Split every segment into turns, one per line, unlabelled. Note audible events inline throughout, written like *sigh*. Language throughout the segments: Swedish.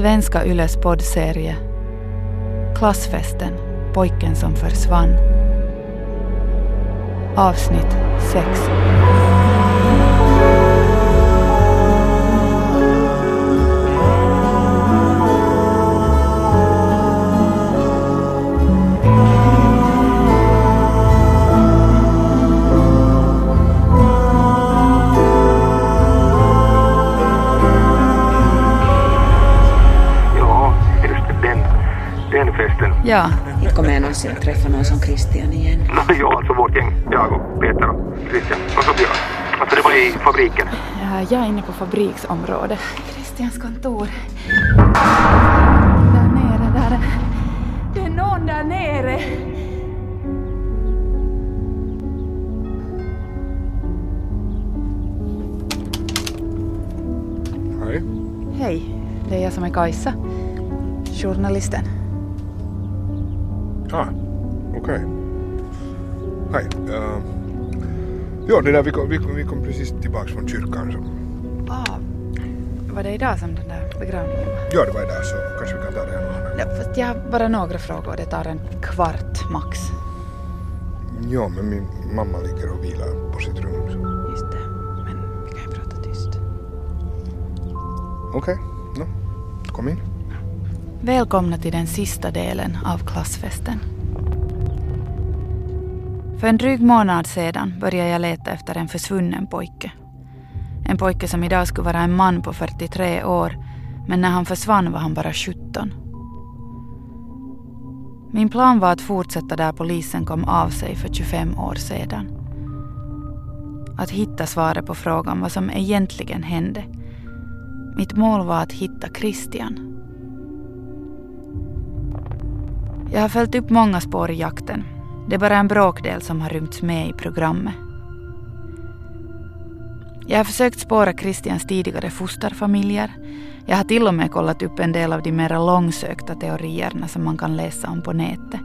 Svenska Yles poddserie Klassfesten, pojken som försvann. Avsnitt 6.
Ja,
Inte kommer jag någonsin att träffa någon som Christian igen.
No, ja, alltså vårt gäng. Jag och Peter och Christian och Tobias. Alltså det var i fabriken.
ja, jag är inne på fabriksområdet. Christians kontor. Där nere, där. Det är någon där nere.
Hej.
Hej, det är jag som är Kajsa. Journalisten.
Ah, okej. Hej. Uh, jo, det där, vi kom, vi, kom, vi kom precis tillbaks från kyrkan. Så.
Ah, var det idag som den där begravningen var?
Ja, det var där så kanske vi kan ta det en annan.
Ja, fast jag har bara några frågor. Det tar en kvart max.
Ja, men min mamma ligger och vilar på sitt rum. Så.
Just det. Men vi kan ju prata tyst.
Okej, no. kom in.
Välkomna till den sista delen av klassfesten. För en dryg månad sedan började jag leta efter en försvunnen pojke. En pojke som idag skulle vara en man på 43 år, men när han försvann var han bara 17. Min plan var att fortsätta där polisen kom av sig för 25 år sedan. Att hitta svaret på frågan vad som egentligen hände. Mitt mål var att hitta Christian. Jag har följt upp många spår i jakten. Det är bara en bråkdel som har rymts med i programmet. Jag har försökt spåra Christians tidigare fosterfamiljer. Jag har till och med kollat upp en del av de mera långsökta teorierna som man kan läsa om på nätet.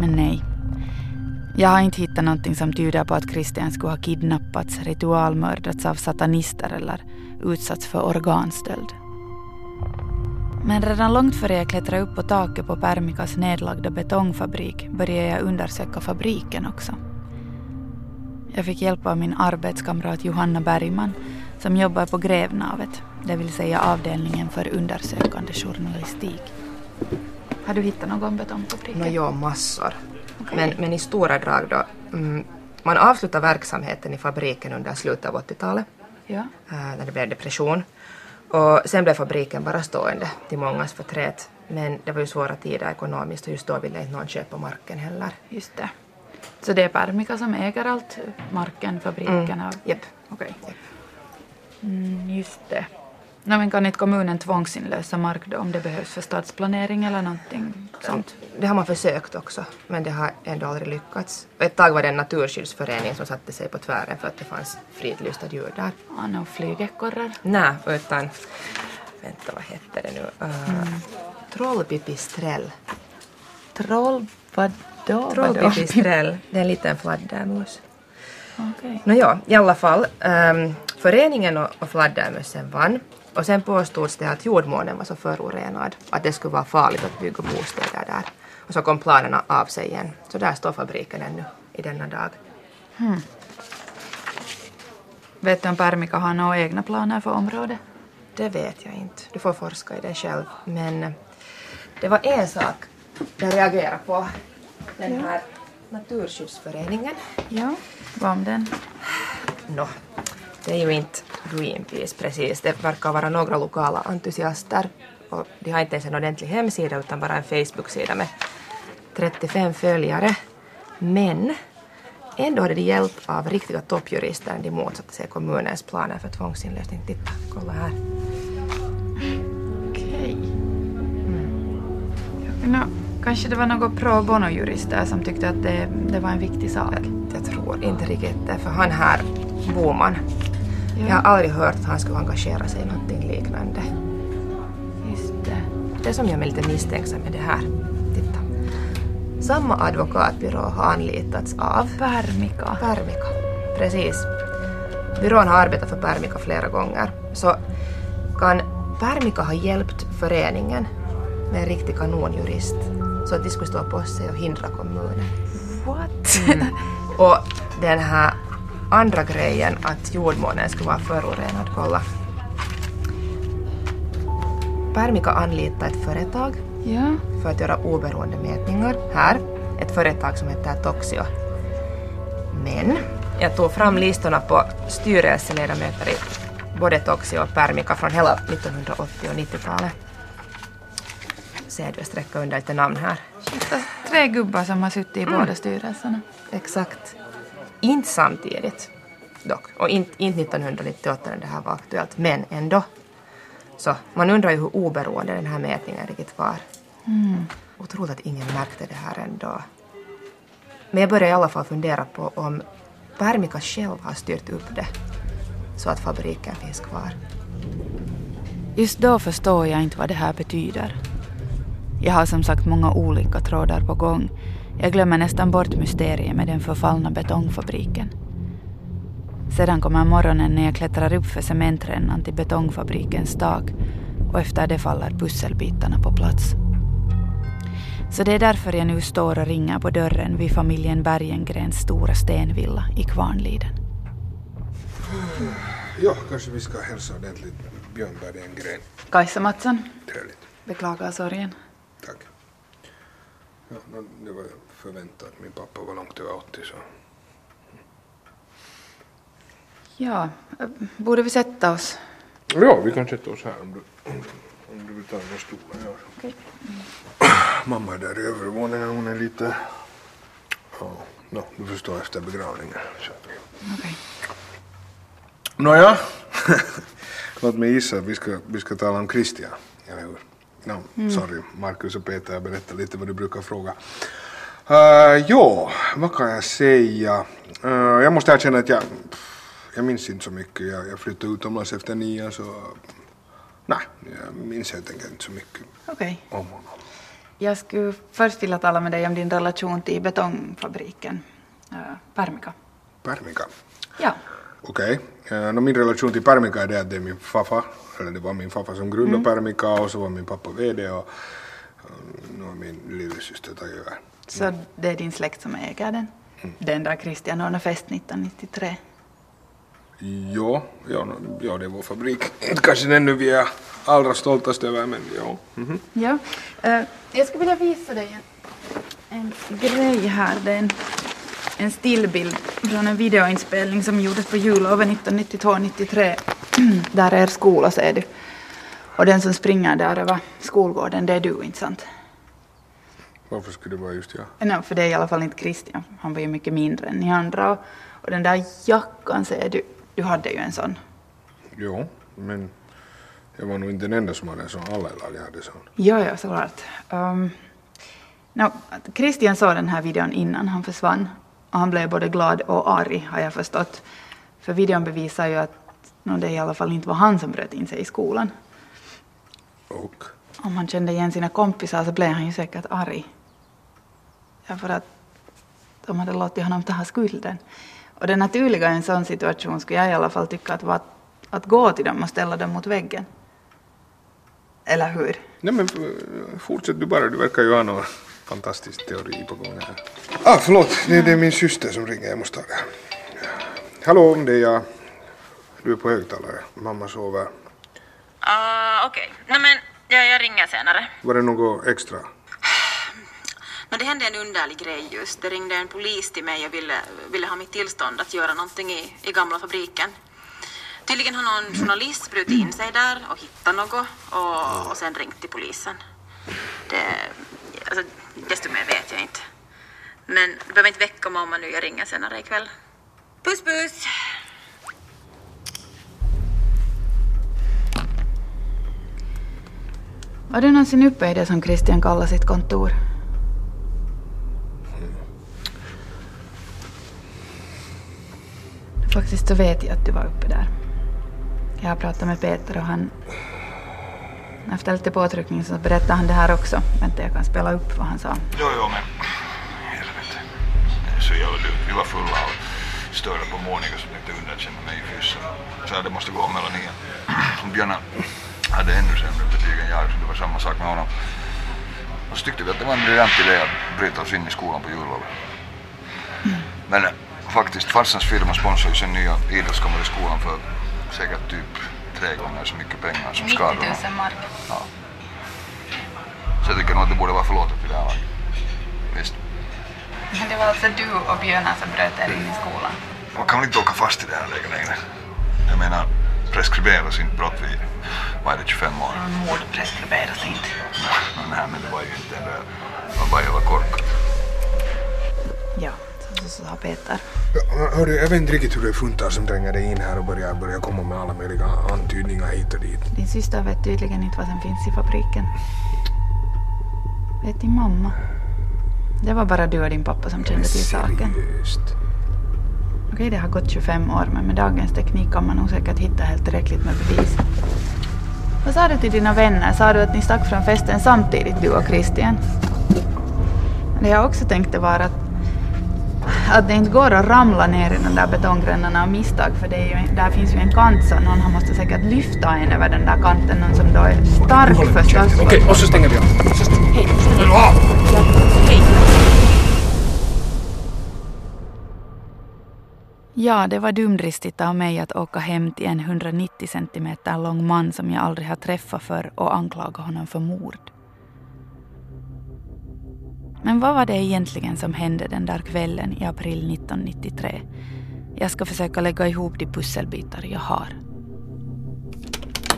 Men nej. Jag har inte hittat någonting som tyder på att Christian skulle ha kidnappats, ritualmördats av satanister eller utsatts för organstöld. Men redan långt före jag klättrade upp på taket på Permikas nedlagda betongfabrik började jag undersöka fabriken också. Jag fick hjälp av min arbetskamrat Johanna Bergman som jobbar på Grävnavet, det vill säga avdelningen för undersökande journalistik. Har du hittat någon betongfabrik?
Nå jo, massor. Men, men i stora drag då. Mm, man avslutade verksamheten i fabriken under slutet av 80-talet,
Ja.
äh, när det blev depression. Och sen blev fabriken bara stående till mångas förtret. Men det var ju svåra tider ekonomiskt och just då ville inte någon köpa marken heller.
Just det. Så det är Permika som äger allt? Marken, fabriken? och-
Japp.
Okej. Mm, just det. No, men kan inte kommunen tvångsinlösa mark då om det behövs för stadsplanering eller någonting sånt?
Det har man försökt också, men det har ändå aldrig lyckats. Ett tag var det en naturskyddsförening som satte sig på tvären för att det fanns fridlysta djur där.
Ja, no, flygekorrar.
Nej, utan... Vänta, vad hette det nu? Uh, Trollpipistrell.
Troll... Vadå?
Trollpipistrell. Det är en liten fladdermus.
Okej.
Nå ja, i alla fall. Um, föreningen och, och fladdermössen vann. Och sen påstods det att jordmånen var så förorenad att det skulle vara farligt att bygga bostäder där. Och så kom planerna av sig igen. Så där står fabriken ännu i denna dag.
Vet du om Permika har några egna planer för området?
Det vet jag inte. Du får forska i det själv. Men det var en sak jag reagerade på. Den här Naturskyddsföreningen.
Ja. Vad om den?
Nå, det är ju inte Greenpeace precis. Det verkar vara några lokala entusiaster. Och de har inte ens en ordentlig hemsida utan bara en Facebook-sida med 35 följare. Men ändå hade de hjälp av riktiga toppjurister de motsatte sig kommunens planer för tvångsinlösning. Titta, kolla här.
Okej. Nå, kanske det var några pro bono-jurister som tyckte att det, det var en viktig sak.
Jag tror inte riktigt det, för han här, Boman. Jag har aldrig hört att han skulle engagera sig i någonting liknande.
Just det.
Det som gör mig lite misstänksam är det här. Titta. Samma advokatbyrå har anlitats av
Permika.
Permika. Precis. Byrån har arbetat för Permika flera gånger. Så kan Pärmika har hjälpt föreningen med en riktig kanonjurist så att de skulle stå på sig och hindra kommunen.
What?
Och den här andra grejen att jordmånen skulle vara förorenad, kolla. Pärmika anlitade ett företag
ja.
för att göra oberoende mätningar. Här, ett företag som heter Toxio. Men jag tog fram listorna på styrelseledamöter i både Toxio och Pärmika från hela 1980 och 90-talet. Ser du, jag sträcker under lite namn här.
Shit, tre gubbar som har suttit i båda styrelserna.
Exakt. Inte samtidigt dock. Och inte, inte 1998 när det här var aktuellt, men ändå. Så man undrar ju hur oberoende den här mätningen riktigt var. Otroligt att ingen märkte det här ändå. Men jag börjar i alla fall fundera på om Pärmika själv har styrt upp det så att fabriken finns kvar.
Just då förstår jag inte vad det här betyder. Jag har som sagt många olika trådar på gång. Jag glömmer nästan bort mysteriet med den förfallna betongfabriken. Sedan kommer morgonen när jag klättrar upp för cementrännan till betongfabrikens tak och efter det faller pusselbitarna på plats. Så det är därför jag nu står och ringer på dörren vid familjen Bergengrens stora stenvilla i Kvarnliden.
Ja, kanske vi ska hälsa ordentligt Björn Berggren.
Kajsa Mattsson,
Trevligt.
beklagar sorgen.
Tack. Ja, det var förväntat. Min pappa var långt över 80 så.
Ja, borde vi sätta oss?
Ja, vi kan sätta oss här om du, om du vill ta den här stolen. Ja.
Okej.
Mamma är där i övervåningen. Hon är lite... Ja, no, du förstår efter begravningen.
Okej.
Nåja, *laughs* låt mig gissa. Vi ska, vi ska tala om Christian, eller hur? No, Sorry, Markus och Peter berättar lite vad du brukar fråga. Uh, ja, vad kan jag säga? Uh, jag måste erkänna att jag, jag minns inte så mycket. Jag, jag flyttade utomlands efter nian så... Nej, jag minns helt enkelt inte så mycket
Okej.
om honom.
Jag skulle först vilja tala med dig om din relation till betongfabriken, äh, Pärmika.
Pärmika.
Ja.
Okej. Okay. No, min relation till Pärmika är det att det är min farfar, eller det var min farfar som grundade Pärmika och så var min pappa VD och uh, nu har min lillasyster tagit över.
Så det är din släkt som äger den? Den där Christian ordnade fest 1993.
Ja, ja, ja, det är vår fabrik. Inte *laughs* kanske den nu vi är allra stoltast över, men ja. Mhm.
Ja. eh, jag skulle vilja visa dig en, en grej här. Det är en, en stillbild från en videoinspelning som gjordes på jullovet *clears throat* 1992-93. där är er skola ser du. Och den som springer där över skolgården, det är du, inte sant?
Varför skulle det vara just jag?
No, för det är i alla fall inte Christian. Han var ju mycket mindre än ni andra. Och, och den där jackan ser du, du hade ju en sån.
Jo, men jag var nog inte den enda som hade en sån. Alla i laget hade sån.
Ja, ja, såklart. Um, no, Christian såg den här videon innan han försvann. Och han blev både glad och arg, har jag förstått. För videon bevisar ju att no, det i alla fall inte var han som bröt in sig i skolan.
Och?
Om han kände igen sina kompisar så blev han ju säkert arg. Ja, för att de hade låtit honom ta skulden. Och det naturliga i en sån situation skulle jag i alla fall tycka att var att, att gå till dem och ställa dem mot väggen. Eller hur?
Nej men f- fortsätt du bara, du verkar ju ha någon fantastisk teori på gång här. Ah, förlåt, det, det är min syster som ringer, jag måste ta det. Hallå, det är jag. Du är på högtalare, mamma sover.
Ah, Okej, Nej, men ja, jag ringer senare.
Var det något extra?
Det hände en underlig grej just. Det ringde en polis till mig och ville, ville ha mitt tillstånd att göra någonting i, i gamla fabriken. Tydligen har någon journalist brutit in sig där och hittat något och, och sen ringt till polisen. Det, alltså, desto mer vet jag inte. Men du behöver inte väcka mamma nu, jag ringer senare ikväll. Puss puss!
Var du någonsin uppe i det som Christian kallar sitt kontor? Faktiskt så vet jag att du var uppe där. Jag har pratat med Peter och han... Efter lite påtryckning så berättade han det här också. Vänta, jag kan spela upp vad han sa.
Jo, jo, men helvete. Så jävla dumt. Vi var fulla och störde på Monica som inte underkände mig i fyssen. Så det måste gå mellan igen. Björna, hade ännu sämre betyg än jag, så det var samma sak med honom. Och så tyckte vi att det var en briljant idé att bryta oss in i skolan på jullovet. Men eh, faktiskt, farsans firma sponsrar ju sin nya idrottskammare i skolan för säkert typ tre gånger så mycket pengar som
90
skadorna.
000 mark.
Ja. Så jag tycker nog att det borde vara förlåtet vid det här laget. Visst.
Men det var alltså du och Björna som bröt er in i skolan?
Man kan väl inte åka fast i det här läget längre. Jag menar, preskriberas inte brott vid, vad är det, 25 år?
Mord preskriberas inte.
Nej, men det var ju inte ändå, det var bara jävla korkat.
Ja, sa Peter.
Ja, Hörru, jag vet inte riktigt hur det funtar som tränger dig in här och börjar, börjar komma med alla möjliga antydningar hit och dit.
Din syster vet tydligen inte vad som finns i fabriken. Vet din mamma? Det var bara du och din pappa som kände till saken.
Seriöst.
Okej, det har gått 25 år, men med dagens teknik kan man nog säkert hitta helt tillräckligt med bevis. Vad sa du till dina vänner? Sa du att ni stack från festen samtidigt, du och Christian? Det jag också tänkte var att, att det inte går att ramla ner i de där betonggrännorna av misstag, för det är ju, där finns ju en kant så någon har måste säkert lyfta en över den där kanten, någon som då är stark förstås.
Okej, och så stänger vi av.
Hej. Hej. Ja, det var dumdristigt av mig att åka hem till en 190 centimeter lång man som jag aldrig har träffat för och anklaga honom för mord. Men vad var det egentligen som hände den där kvällen i april 1993? Jag ska försöka lägga ihop de pusselbitar jag har.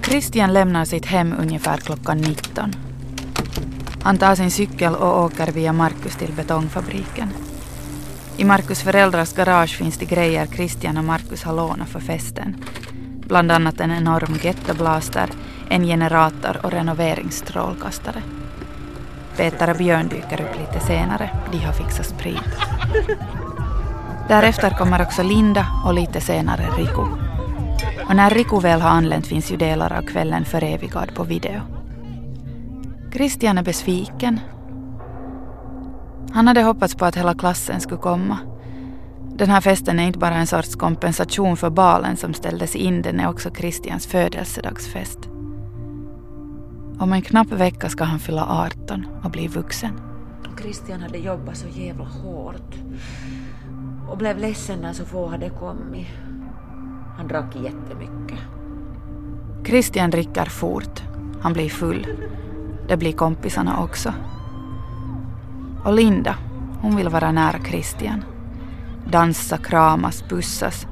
Christian lämnar sitt hem ungefär klockan 19. Han tar sin cykel och åker via Markus till betongfabriken. I Markus föräldrars garage finns det grejer Christian och Markus har lånat för festen. Bland annat en enorm gettoblaster, en generator och renoveringsstrålkastare. Peter och Björn dyker upp lite senare. De har fixat sprit. Därefter kommer också Linda och lite senare Riku. Och när Riku väl har anlänt finns ju delar av kvällen förevigad på video. Christian är besviken. Han hade hoppats på att hela klassen skulle komma. Den här festen är inte bara en sorts kompensation för balen som ställdes in, den är också Christians födelsedagsfest. Om en knapp vecka ska han fylla 18 och bli vuxen.
Christian hade jobbat så jävla hårt och blev ledsen när så få hade kommit. Han drack jättemycket.
Christian dricker fort. Han blir full. Det blir kompisarna också. Och Linda, hon vill vara nära Christian. Dansa, kramas, pussas.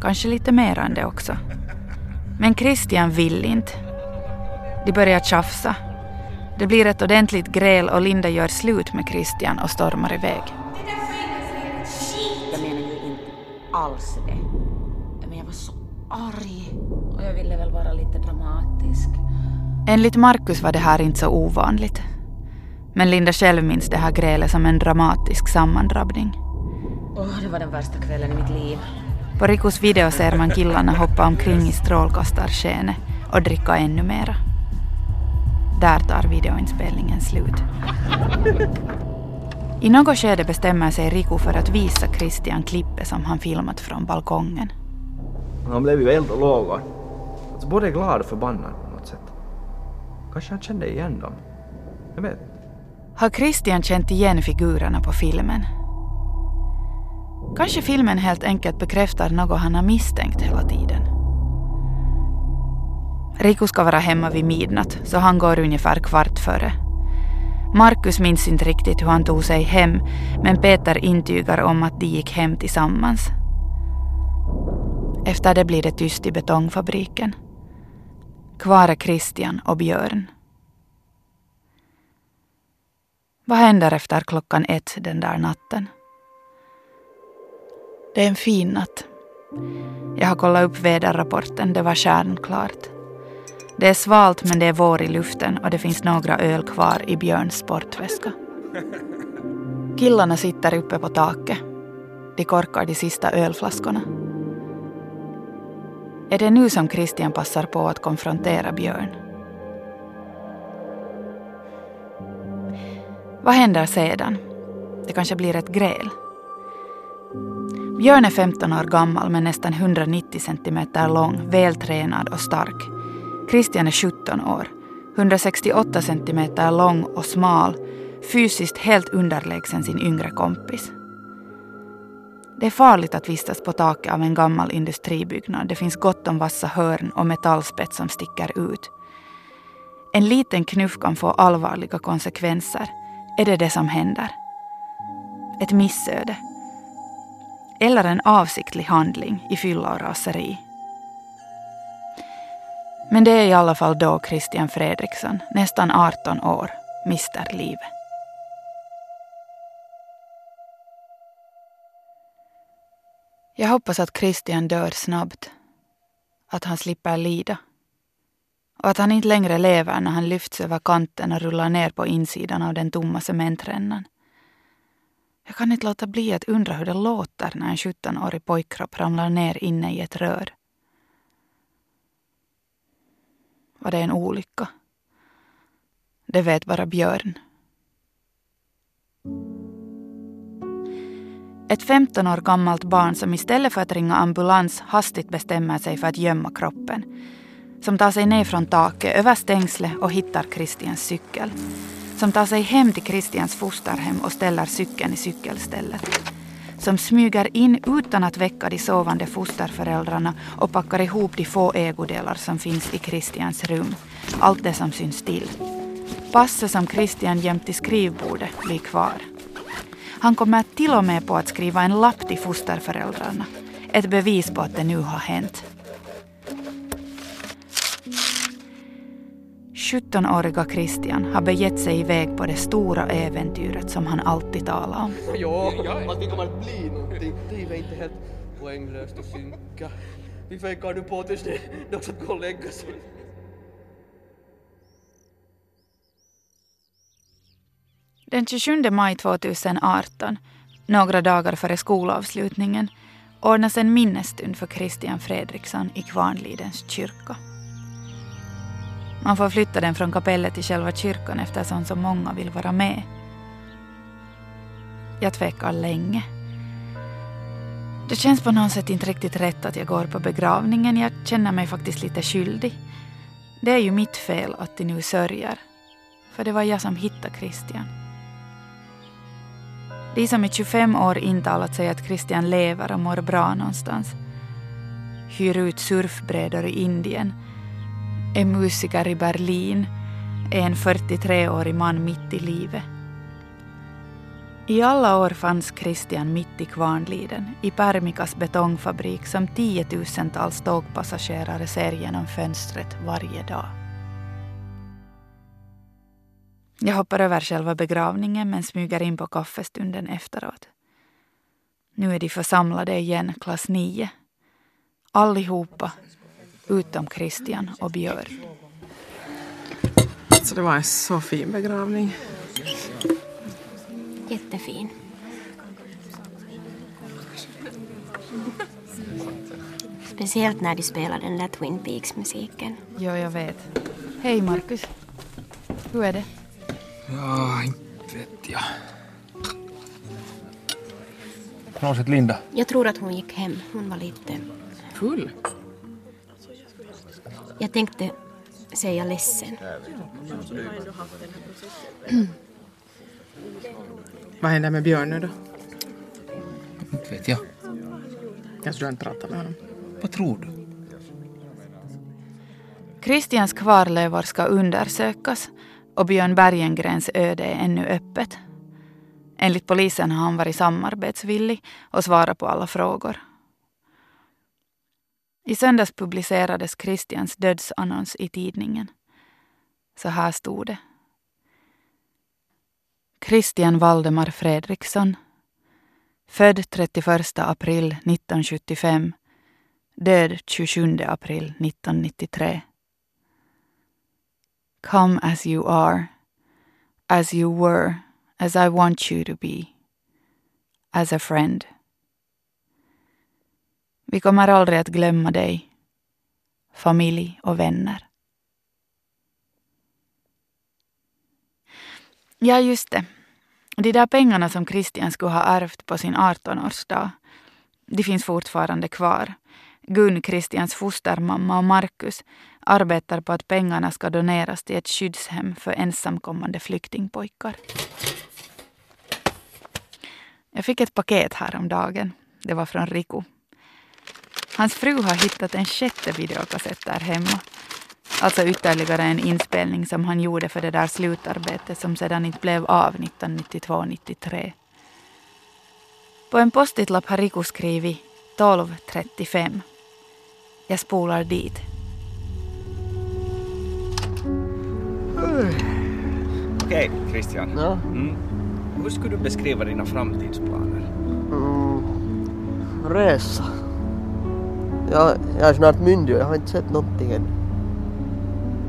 Kanske lite mer än det också. Men Christian vill inte. De börjar tjafsa. Det blir ett ordentligt gräl och Linda gör slut med Christian och stormar iväg.
Jag menar ju inte alls det. Men jag var så arg. Och jag ville väl vara lite dramatisk.
Enligt Markus var det här inte så ovanligt. Men Linda själv minns det här grälet som en dramatisk sammandrabbning.
Åh, det var den värsta kvällen i mitt liv.
På Rikus video ser man killarna hoppa omkring i strålkastarskenet och dricka ännu mera. Där tar videoinspelningen slut. I något skede bestämmer sig Riku för att visa Christian klippet som han filmat från balkongen.
Han blev ju eld och lågor. Alltså både glad och förbannad på något sätt. Kanske han kände igen dem. Jag vet.
Har Christian känt igen figurerna på filmen? Kanske filmen helt enkelt bekräftar något han har misstänkt hela tiden. Riku ska vara hemma vid midnatt, så han går ungefär kvart före. Markus minns inte riktigt hur han tog sig hem, men Peter intygar om att de gick hem tillsammans. Efter det blir det tyst i betongfabriken. Kvar är Christian och Björn. Vad händer efter klockan ett den där natten? Det är en fin natt. Jag har kollat upp väderrapporten, det var stjärnklart. Det är svalt men det är vår i luften och det finns några öl kvar i Björns sportväska. Killarna sitter uppe på taket. De korkar de sista ölflaskorna. Är det nu som Christian passar på att konfrontera Björn? Vad händer sedan? Det kanske blir ett gräl. Björn är 15 år gammal men nästan 190 centimeter lång, vältränad och stark. Christian är 17 år, 168 centimeter lång och smal, fysiskt helt underlägsen sin yngre kompis. Det är farligt att vistas på taket av en gammal industribyggnad. Det finns gott om vassa hörn och metallspett som sticker ut. En liten knuff kan få allvarliga konsekvenser. Är det det som händer? Ett missöde? Eller en avsiktlig handling i fylla och raseri? Men det är i alla fall då Christian Fredriksson, nästan 18 år, mister livet. Jag hoppas att Christian dör snabbt. Att han slipper lida. Och att han inte längre lever när han lyfts över kanten och rullar ner på insidan av den tomma cementrännan. Jag kan inte låta bli att undra hur det låter när en 17-årig pojkkropp ramlar ner inne i ett rör. Var det en olycka? Det vet bara Björn. Ett 15 år gammalt barn som istället för att ringa ambulans hastigt bestämmer sig för att gömma kroppen. Som tar sig ner från taket, över stängslet och hittar Christians cykel. Som tar sig hem till Christians fosterhem och ställer cykeln i cykelstället. Som smyger in utan att väcka de sovande fosterföräldrarna och packar ihop de få ägodelar som finns i Christians rum. Allt det som syns till. Passet som Christian gömt i skrivbordet blir kvar. Han kommer till och med på att skriva en lapp till fosterföräldrarna. Ett bevis på att det nu har hänt. 17-åriga Christian har begett sig iväg på det stora äventyret som han alltid talar om.
Jo, att vi kommer att bli någonting. Det är inte helt poänglöst att synka. Vi fejkar nu på tills det är dags att gå och lägga sig.
Den 27 maj 2018, några dagar före skolavslutningen, ordnas en minnesstund för Christian Fredriksson i Kvarnlidens kyrka. Man får flytta den från kapellet till själva kyrkan eftersom så många vill vara med. Jag tvekar länge. Det känns på något sätt inte riktigt rätt att jag går på begravningen. Jag känner mig faktiskt lite skyldig. Det är ju mitt fel att de nu sörjer. För det var jag som hittade Christian. De som i 25 år intalat sig att Christian lever och mår bra någonstans. Hyr ut surfbrädor i Indien. Är musiker i Berlin. Är en 43-årig man mitt i livet. I alla år fanns Christian mitt i Kvarnliden, i Permikas betongfabrik som tiotusentals tågpassagerare ser genom fönstret varje dag. Jag hoppar över själva begravningen men smyger in på kaffestunden efteråt. Nu är de församlade igen, klass 9. Allihopa, utom Christian och Björn.
Så det var en så fin begravning.
Jättefin. Speciellt när de spelar den där Twin Peaks-musiken.
Jo, jag vet. Hej Marcus. Hur är det?
Ja, inte vet jag. Har någon sett Linda?
Jag tror att hon gick hem. Hon var lite...
Full?
Jag tänkte säga ledsen.
Vad händer med Björn nu då?
Inte vet jag.
Jag tror inte pratat med honom.
Vad tror du?
Christians kvarlevor ska undersökas och Björn Bergengrens öde är ännu öppet. Enligt polisen har han varit samarbetsvillig och svarat på alla frågor. I söndags publicerades Christians dödsannons i tidningen. Så här stod det. Christian Valdemar Fredriksson. Född 31 april 1975. Död 27 april 1993. Come as you are, as you were, as I want you to be, as a friend. Vi kommer aldrig att glömma dig, familj och vänner. Ja, just det. De där pengarna som Christian skulle ha ärvt på sin 18-årsdag, de finns fortfarande kvar. Gun, Christians fostermamma och Markus arbetar på att pengarna ska doneras till ett skyddshem för ensamkommande flyktingpojkar. Jag fick ett paket häromdagen. Det var från Riku. Hans fru har hittat en sjätte videokassett där hemma. Alltså ytterligare en inspelning som han gjorde för det där slutarbetet som sedan inte blev av 1992-93. På en postitlapp har Riku skrivit 12.35. Jag spolar dit.
Okej, Christian.
Ja.
Mm. Hur skulle du beskriva dina framtidsplaner?
Mm. Resa. Jag, jag är snart myndig och jag har inte sett någonting än.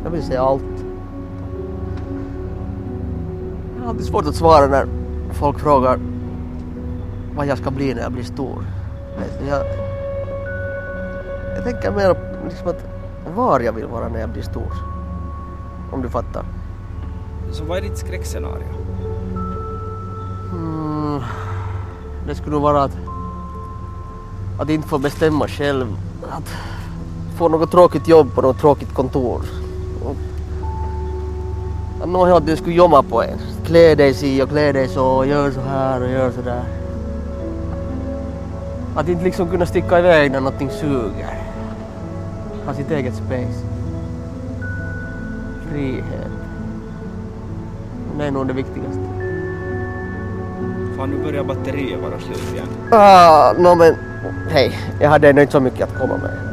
Jag vill se allt. Det är alltid svårt att svara när folk frågar vad jag ska bli när jag blir stor. Vet Jag, jag tänker mer liksom att var jag vill vara när jag blir stor. Om du fattar.
Så vad är ditt skräckscenario?
Mm, det skulle nog vara att, att inte få bestämma själv. Att få något tråkigt jobb på något tråkigt kontor. Och Att någon hela tiden skulle jobba på en. Klä dig si och klä dig så och gör så här och gör så där. Att inte liksom kunna sticka iväg när någonting suger. Ha sitt eget space. Frihet. Det är nog det viktigaste.
Fan, nu börjar batteriet vara slut igen.
Ah, no, men hej, jag hade ändå inte så mycket att komma med.